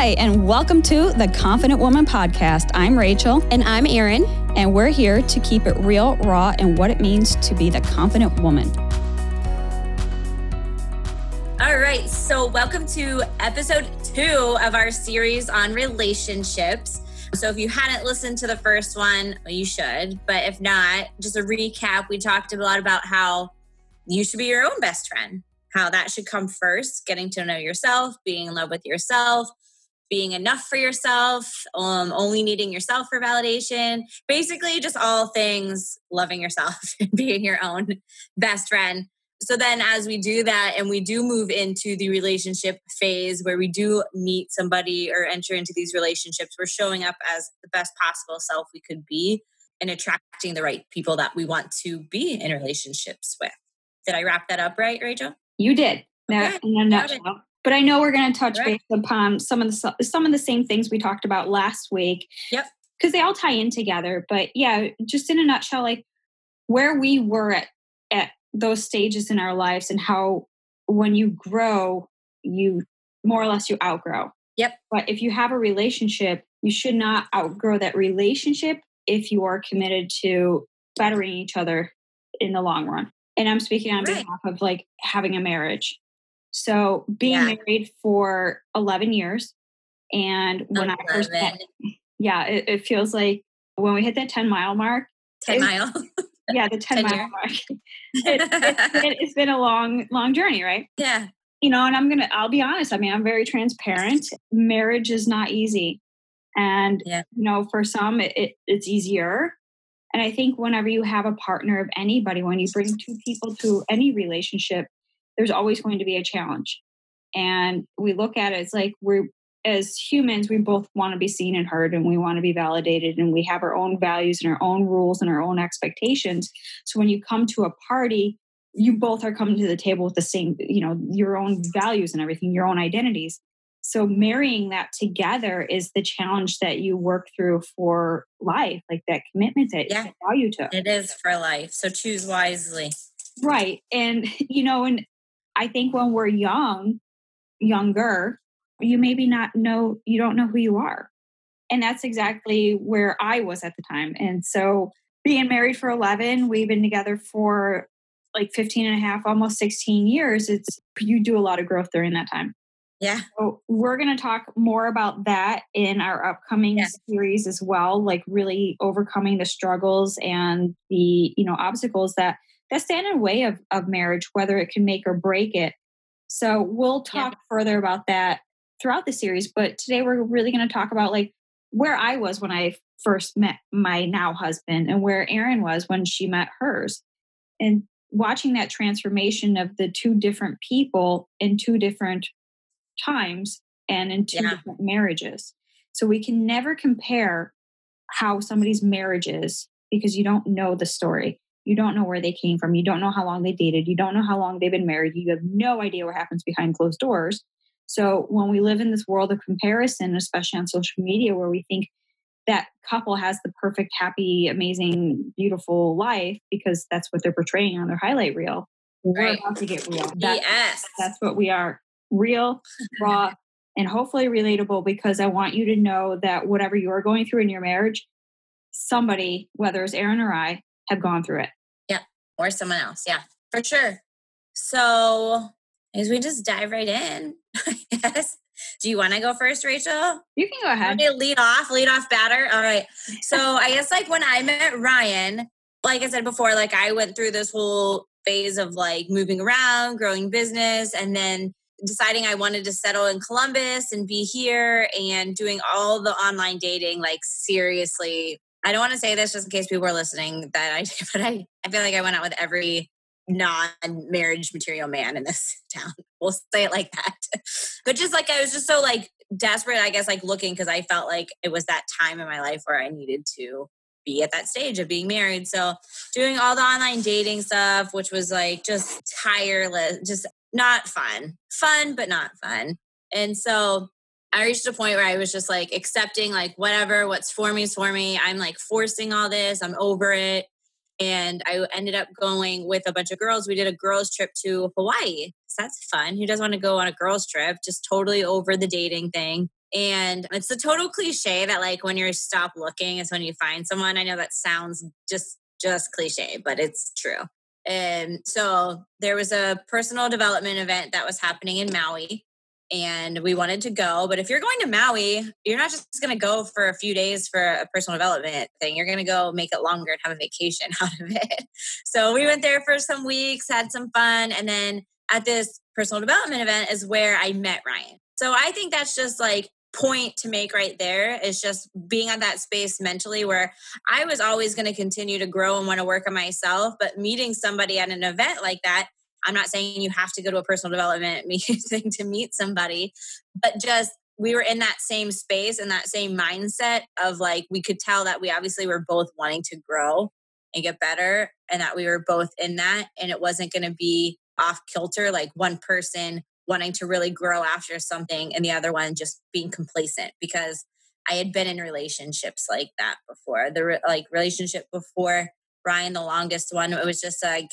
Hi, and welcome to the Confident Woman Podcast. I'm Rachel. And I'm Erin. And we're here to keep it real, raw, and what it means to be the confident woman. All right, so welcome to episode two of our series on relationships. So, if you hadn't listened to the first one, well, you should. But if not, just a recap, we talked a lot about how you should be your own best friend, how that should come first, getting to know yourself, being in love with yourself, being enough for yourself, um, only needing yourself for validation. Basically, just all things loving yourself and being your own best friend. So then, as we do that and we do move into the relationship phase where we do meet somebody or enter into these relationships, we're showing up as the best possible self we could be and attracting the right people that we want to be in relationships with. Did I wrap that up right, Rachel? You did. Okay. in a nutshell. But I know we're going to touch right. base upon some of the some of the same things we talked about last week. Yep. Because they all tie in together. But yeah, just in a nutshell, like where we were at at those stages in our lives and how when you grow, you more or less you outgrow. Yep. But if you have a relationship, you should not outgrow that relationship if you are committed to bettering each other in the long run. And I'm speaking on right. behalf of like having a marriage. So being yeah. married for 11 years. And when 11. I first met, yeah, it, it, feels like when we hit that 10 mile mark. 10 mile. yeah, the 10, 10 mile year. mark. It, it's, been, it's been a long, long journey, right? Yeah. You know, and I'm going to, I'll be honest. I mean, I'm very transparent. Marriage is not easy. And, yeah. you know, for some, it, it, it's easier. And I think whenever you have a partner of anybody, when you bring two people to any relationship, there's always going to be a challenge. And we look at it as like we're as humans, we both want to be seen and heard and we want to be validated and we have our own values and our own rules and our own expectations. So when you come to a party, you both are coming to the table with the same, you know, your own values and everything, your own identities. So marrying that together is the challenge that you work through for life, like that commitment that yeah, value to. It is for life. So choose wisely. Right. And you know, and I think when we're young, younger, you maybe not know, you don't know who you are. And that's exactly where I was at the time. And so being married for 11, we've been together for like 15 and a half, almost 16 years. It's, you do a lot of growth during that time. Yeah. So we're going to talk more about that in our upcoming yeah. series as well, like really overcoming the struggles and the, you know, obstacles that that stand in the way of, of marriage, whether it can make or break it. So we'll talk yeah. further about that throughout the series. But today we're really going to talk about like where I was when I first met my now husband and where Erin was when she met hers. And watching that transformation of the two different people in two different times and in two yeah. different marriages. So we can never compare how somebody's marriage is because you don't know the story. You don't know where they came from. You don't know how long they dated. You don't know how long they've been married. You have no idea what happens behind closed doors. So when we live in this world of comparison, especially on social media, where we think that couple has the perfect, happy, amazing, beautiful life because that's what they're portraying on their highlight reel, we're about to get real. That's, yes. That's what we are real, raw, and hopefully relatable because I want you to know that whatever you're going through in your marriage, somebody, whether it's Erin or I, have gone through it or someone else. Yeah, for sure. So as we just dive right in, yes. Do you want to go first, Rachel? You can go ahead. lead off, lead off batter. All right. So I guess like when I met Ryan, like I said before, like I went through this whole phase of like moving around, growing business, and then deciding I wanted to settle in Columbus and be here and doing all the online dating, like seriously I don't want to say this just in case people are listening that I but I, I feel like I went out with every non-marriage material man in this town. We'll say it like that. But just like I was just so like desperate, I guess, like looking because I felt like it was that time in my life where I needed to be at that stage of being married. So doing all the online dating stuff, which was like just tireless, just not fun. Fun, but not fun. And so I reached a point where I was just like accepting, like, whatever, what's for me is for me. I'm like forcing all this. I'm over it. And I ended up going with a bunch of girls. We did a girls' trip to Hawaii. So that's fun. Who doesn't want to go on a girls' trip? Just totally over the dating thing. And it's a total cliche that like when you stop looking is when you find someone. I know that sounds just just cliche, but it's true. And so there was a personal development event that was happening in Maui and we wanted to go. But if you're going to Maui, you're not just going to go for a few days for a personal development thing. You're going to go make it longer and have a vacation out of it. So we went there for some weeks, had some fun. And then at this personal development event is where I met Ryan. So I think that's just like point to make right there is just being at that space mentally where I was always going to continue to grow and want to work on myself. But meeting somebody at an event like that, I'm not saying you have to go to a personal development meeting to meet somebody, but just we were in that same space and that same mindset of like we could tell that we obviously were both wanting to grow and get better and that we were both in that and it wasn't going to be off kilter like one person wanting to really grow after something and the other one just being complacent because I had been in relationships like that before. The re- like relationship before Ryan, the longest one, it was just like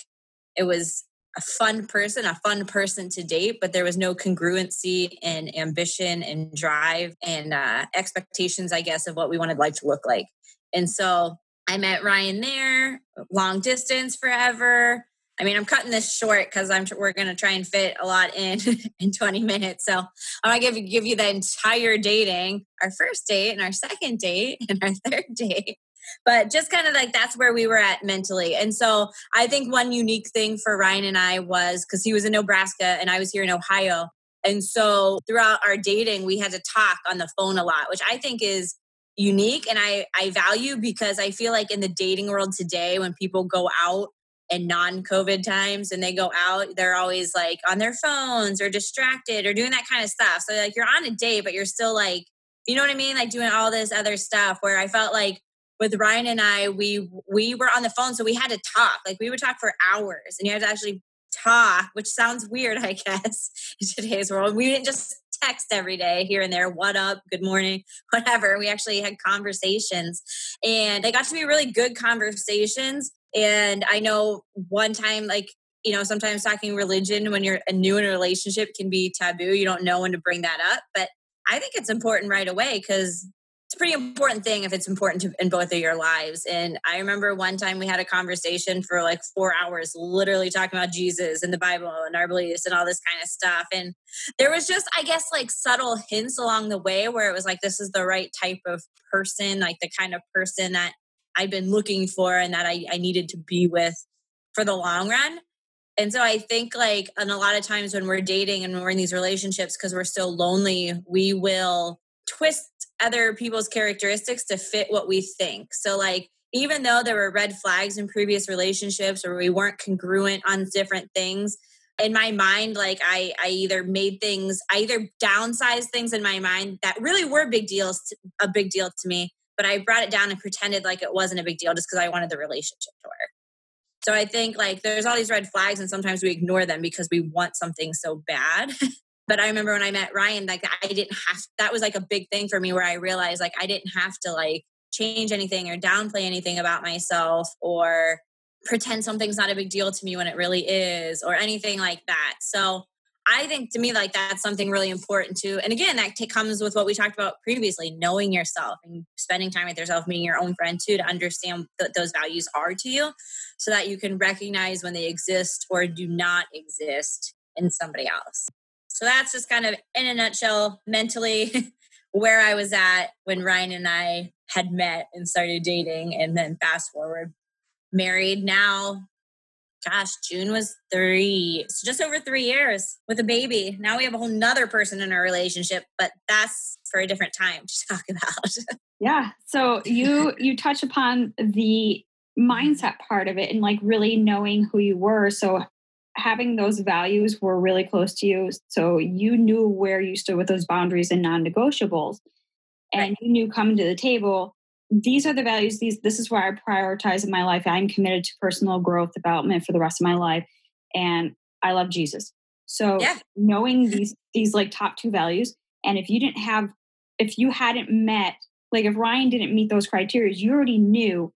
it was a fun person, a fun person to date, but there was no congruency in ambition and drive and uh, expectations, I guess, of what we wanted life to look like. And so I met Ryan there, long distance forever. I mean, I'm cutting this short because I'm we're going to try and fit a lot in in 20 minutes. So I'm going to give you give you the entire dating, our first date, and our second date, and our third date. But just kind of like that's where we were at mentally. And so I think one unique thing for Ryan and I was because he was in Nebraska and I was here in Ohio. And so throughout our dating, we had to talk on the phone a lot, which I think is unique and I, I value because I feel like in the dating world today, when people go out in non-covid times and they go out they're always like on their phones or distracted or doing that kind of stuff so like you're on a date but you're still like you know what i mean like doing all this other stuff where i felt like with ryan and i we we were on the phone so we had to talk like we would talk for hours and you had to actually talk which sounds weird i guess in today's world we didn't just text every day here and there what up good morning whatever we actually had conversations and they got to be really good conversations and I know one time, like, you know, sometimes talking religion when you're a new in a relationship can be taboo. You don't know when to bring that up. But I think it's important right away because a pretty important thing if it's important to, in both of your lives. And I remember one time we had a conversation for like four hours, literally talking about Jesus and the Bible and our beliefs and all this kind of stuff. And there was just, I guess, like subtle hints along the way where it was like, this is the right type of person, like the kind of person that I've been looking for and that I, I needed to be with for the long run. And so I think like and a lot of times when we're dating and we're in these relationships because we're so lonely, we will twist other people's characteristics to fit what we think. So like even though there were red flags in previous relationships or we weren't congruent on different things, in my mind like I I either made things I either downsized things in my mind that really were big deals to, a big deal to me but I brought it down and pretended like it wasn't a big deal just because I wanted the relationship to work. So I think like there's all these red flags and sometimes we ignore them because we want something so bad. but I remember when I met Ryan, like I didn't have that was like a big thing for me where I realized like I didn't have to like change anything or downplay anything about myself or pretend something's not a big deal to me when it really is or anything like that. So I think to me, like that's something really important too. And again, that t- comes with what we talked about previously knowing yourself and spending time with yourself, being your own friend too, to understand what those values are to you so that you can recognize when they exist or do not exist in somebody else. So that's just kind of in a nutshell, mentally, where I was at when Ryan and I had met and started dating. And then fast forward, married now gosh, June was three, so just over three years with a baby. Now we have a whole nother person in our relationship, but that's for a different time to talk about. yeah. So you you touch upon the mindset part of it and like really knowing who you were. So having those values were really close to you. So you knew where you stood with those boundaries and non-negotiables. And right. you knew coming to the table, these are the values these this is where i prioritize in my life i'm committed to personal growth development for the rest of my life and i love jesus so yeah. knowing these these like top two values and if you didn't have if you hadn't met like if ryan didn't meet those criteria you already knew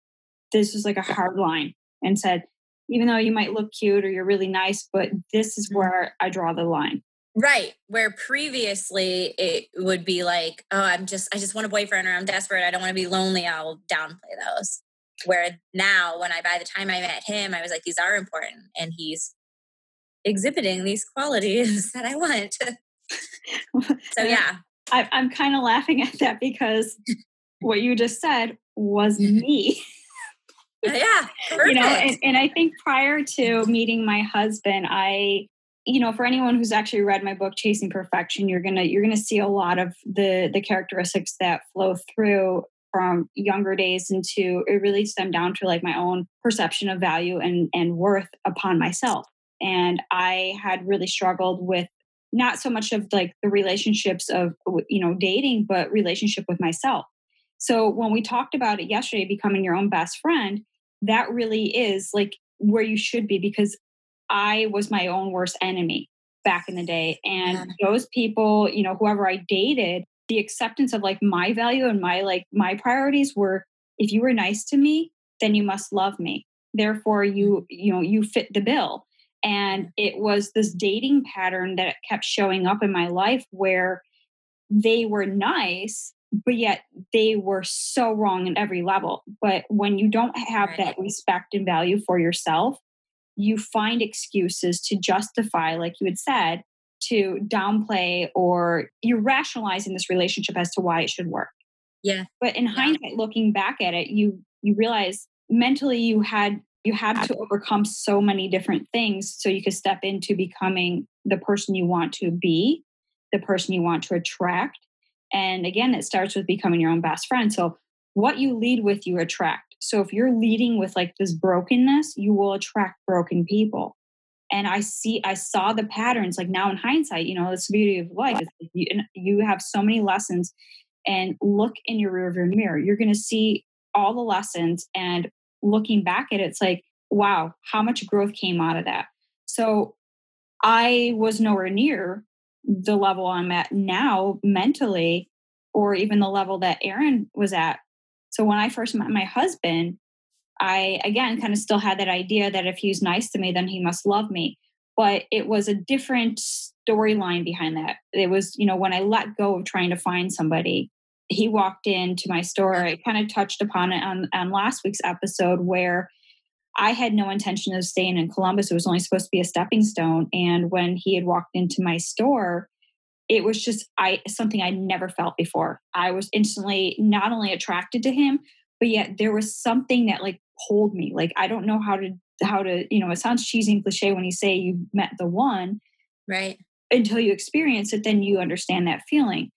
this was like a hard line and said, even though you might look cute or you're really nice, but this is mm-hmm. where I draw the line. Right. Where previously it would be like, oh, I'm just, I just want a boyfriend or I'm desperate. I don't want to be lonely. I'll downplay those. Where now, when I, by the time I met him, I was like, these are important. And he's exhibiting these qualities that I want. so, yeah. I, I'm kind of laughing at that because what you just said was mm-hmm. me. Uh, yeah. Perfect. You know, and, and I think prior to meeting my husband, I you know for anyone who's actually read my book chasing perfection you're gonna you're gonna see a lot of the the characteristics that flow through from younger days into it really stemmed down to like my own perception of value and and worth upon myself and i had really struggled with not so much of like the relationships of you know dating but relationship with myself so when we talked about it yesterday becoming your own best friend that really is like where you should be because i was my own worst enemy back in the day. And yeah. those people you know whoever i dated the acceptance of like my value and my like my priorities were if you were nice to me then you must love me. Therefore mm. you you know you fit the bill. And it was this dating pattern that kept showing up in my life where they were nice but yet they were so wrong in every level but when you don't have that respect and value for yourself you find excuses to justify like you had said to downplay or you're rationalizing this relationship as to why it should work. Yeah. But in yeah. hindsight, looking back at it, you you realize mentally you had you had to overcome so many different things so you could step into becoming the person you want to be, the person you want to attract. And again, it starts with becoming your own best friend. So what you lead with, you attract. So if you're leading with like this brokenness, you will attract broken people. And i see i saw the patterns like now in hindsight you know it's the beauty of life you, you have so many lessons. And look in your rearview mirror. You're going to see all the lessons. And looking back at it it's like wow how much growth came out of that. So i was nowhere near the level i'm at now mentally or even the level that Erin was at so when i first met my husband I, again, kind of still had that idea that if he's nice to me, then he must love me. But it was a different storyline behind that. It was, you know, when I let go of trying to find somebody, he walked into my store. I kind of touched upon it on, on last week's episode where I had no intention of staying in Columbus. It was only supposed to be a stepping stone. And when he had walked into my store, it was just I something I never felt before. I was instantly not only attracted to him, but yet there was something that like pulled me. Like I don't know how to how to, you know, it sounds cheesy and cliche when you say you met the one. Right. Until you experience it, then you understand that feeling.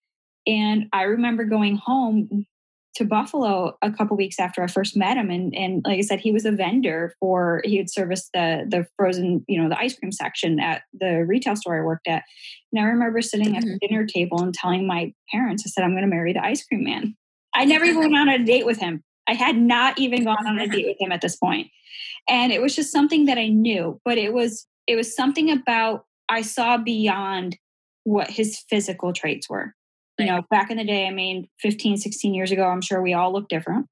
And I remember going home to Buffalo a couple weeks after I first met him, and and like I said, he was a vendor for he would service the the frozen, you know, the ice cream section at the retail store I worked at. And I remember sitting at the mm-hmm. dinner table and telling my parents, I said, I'm going to marry the ice cream man. I never even went on a date with him. I had not even gone on a date with him at this. And it was just something that I knew, but it was it was something about I saw beyond what his physical traits were. You know, back in the day, I mean, 15, 16 years ago, I'm sure we all look different.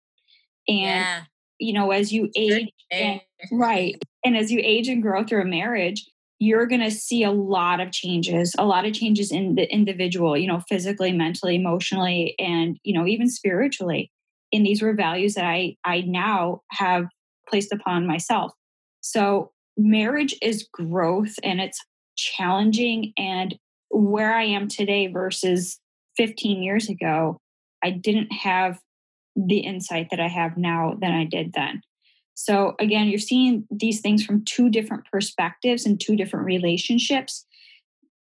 And yeah. you know, as you age and, right. And as you age and grow through a marriage, you're going to see a lot of changes, a lot of changes in the individual, you know, physically, mentally, emotionally, and, you know, even spiritually and these were values that I I now have placed upon myself. So marriage is growth and it's challenging and where I am today versus 15 years ago, I didn't have the insight that I have now than I did then. So again, you're seeing these things from two different perspectives and two different relationships.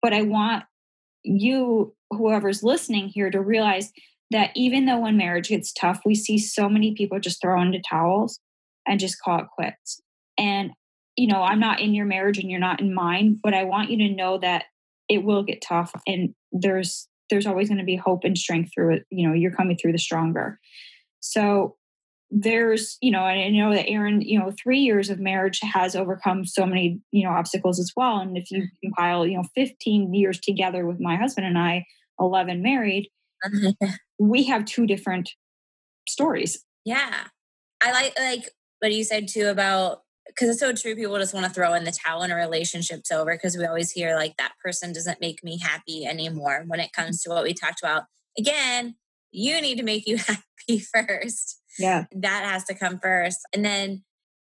But I want you, whoever's listening here, to realize that even though when marriage gets tough, we see so many people just throw into towels and just call it quits. And, you know, I'm not in your marriage and you're not in mine, but I want you to know that it will get tough and there's there's always going to be hope and strength through it. You know, you're coming through the stronger. So there's, you know, and I know that Erin, you know, three years of marriage has overcome so many, you know, obstacles as well. And if you mm-hmm. compile, you know, 15 years together with my husband and I, 11 married, we have two different stories. Yeah. I like like what you said too about because it's so true. People just want to throw in the towel in a relationship's over because we always hear like that person doesn't make me happy anymore when it comes to what we talked about. Again, you need to make you happy first. Yeah. That has to come first. And then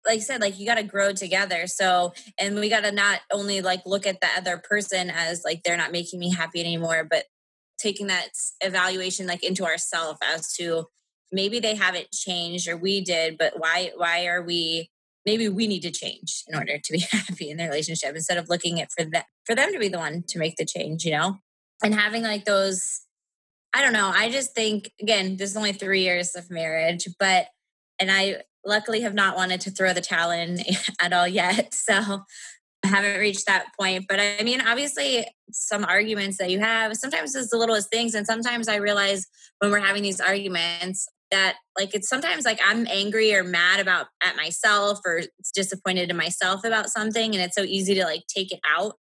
like I said, like you got to grow together. So, and we got to not only like look at the other person as like they're not making me happy anymore, but taking that evaluation like into ourselves as to maybe they haven't changed or we did, but why why are we maybe we need to change in order to be happy in the relationship instead of looking at for that for them to be the one to make the change, you know? And having like those I don't know, I just think again, this is only 3 years of marriage, but and I luckily have not wanted to throw the towel in at all yet. So I haven't reached that point. But I mean, obviously, some arguments that you have, sometimes it's the littlest things. And sometimes I realize when we're having these arguments, that like it's sometimes like I'm angry or mad about at myself or disappointed in myself about something and it's so easy to like take it out.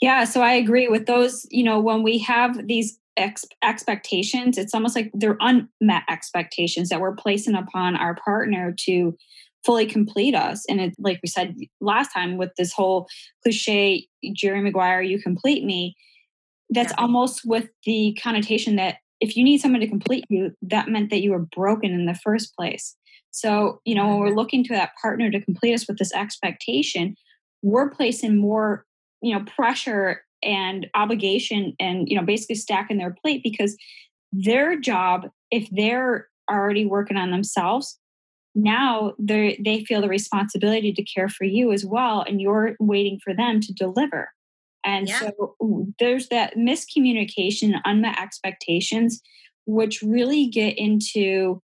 Yeah, so I agree with those, you know, when we have these ex- expectations, it's almost like they're unmet expectations that we're placing upon our partner to fully complete us. And it like we said last time with this whole cliche Jerry Maguire, you complete me, that's yeah. almost with the connotation that if you need someone to complete you, that meant that you were broken in the first place. So, you know, when we're mm-hmm. looking to that partner to complete us with this expectation, we're placing more, you know, pressure and obligation and, you know, basically stacking their plate because their job, if they're already working on themselves, now they they feel the responsibility to care for you as well and you're waiting for them to deliver and yeah. so there's that miscommunication, unmet expectations, which really get into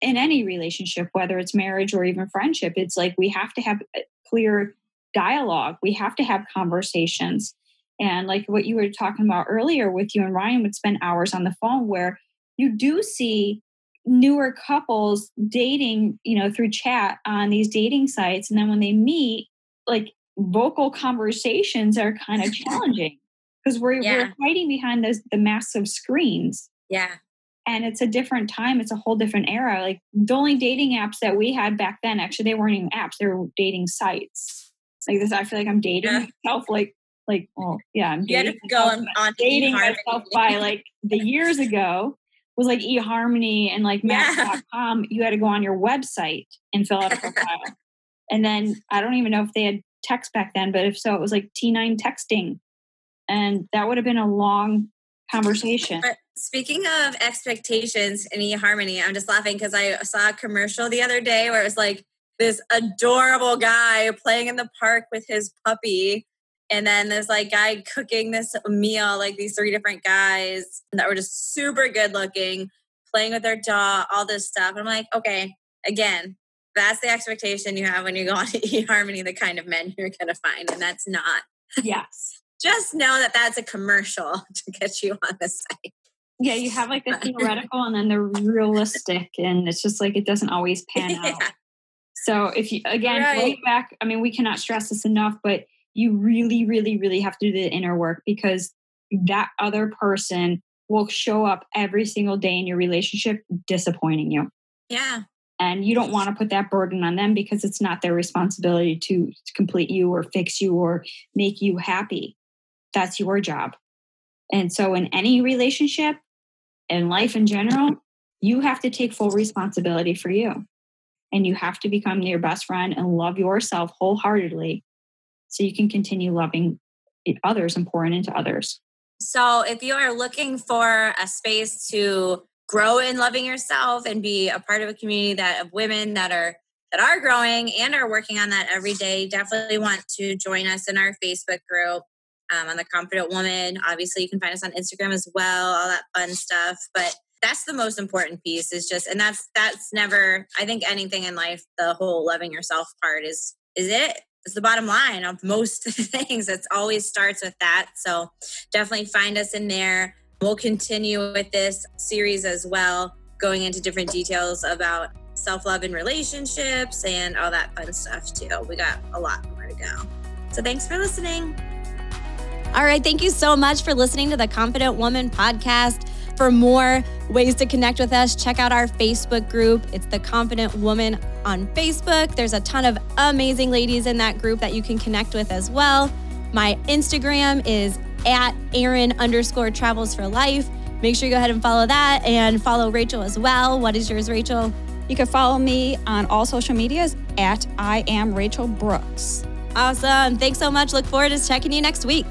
in any relationship, whether it's marriage or even friendship. It's like we have to have clear dialogue, we have to have conversations. And like what you were talking about earlier with you and Ryan would spend hours on the phone where you do see newer couples dating, you know, through chat on these dating sites. And then when they meet, like vocal conversations are kind of challenging because we're, yeah. we're hiding behind those the massive screens. Yeah. And it's a different time. It's a whole different era. Like the only dating apps that we had back then, actually, they weren't even apps. They were dating sites. Like this, I feel like I'm dating yeah. myself. Like, like, well, yeah, I'm dating. You go on, on dating myself by like the years ago was like eHarmony and like Match.com. Yeah. You had to go on your website and fill out a profile. and then I don't even know if they had text back then, but if so, it was like T9 texting. And that would have been a long conversation. But speaking of expectations in eHarmony, I'm just laughing because I saw a commercial the other day where it was like this adorable guy playing in the park with his puppy. And then this like guy cooking this meal, like these three different guys that were just super good looking, playing with their dog, all this stuff. And I'm like, okay, again, that's the expectation you have when you go on to eHarmony, the kind of men you're going to find. And that's not. Yes. Just know that that's a commercial to get you on the site. Yeah, you have like the theoretical and then the realistic, and it's just like it doesn't always pan out. So if you again right. back, I mean, we cannot stress this enough, but you really, really, really have to do the inner work because that other person will show up every single day in your relationship disappointing you. Yeah and you don't want to put that burden on them because it's not their responsibility to complete you or fix you or make you happy. That's your job. And so in any relationship in life in general you have to take full responsibility for you. And you have to become your best friend and love yourself wholeheartedly so you can continue loving others and pouring into others. So if you are looking for a space to grow in loving yourself and be a part of a community that of women that are that are growing and are working on that every day definitely want to join us in our facebook group um, on the confident woman. Obviously you can find us on instagram as well all that fun stuff but that's the most important piece is just and that's that's never i think anything in life the whole loving yourself part is is it. It's the bottom line of most things. It always starts with that. So definitely find us in there We'll continue with this series as well, going into different details about self love and relationships and all that fun stuff too. We got a lot more to go. So thanks for listening. All right. Thank you so much for listening to the Confident Woman podcast. For more ways to connect with us, check out our Facebook group. It's the Confident Woman on Facebook. There's a ton of amazing ladies in that group that you can connect with as well. My Instagram is at Erin underscore travels for life. Make sure you go ahead and follow that and follow Rachel as well. What is yours, Rachel? You can follow me on all social medias at I am Rachel Brooks. Awesome. Thanks so much. Look forward to checking you next week.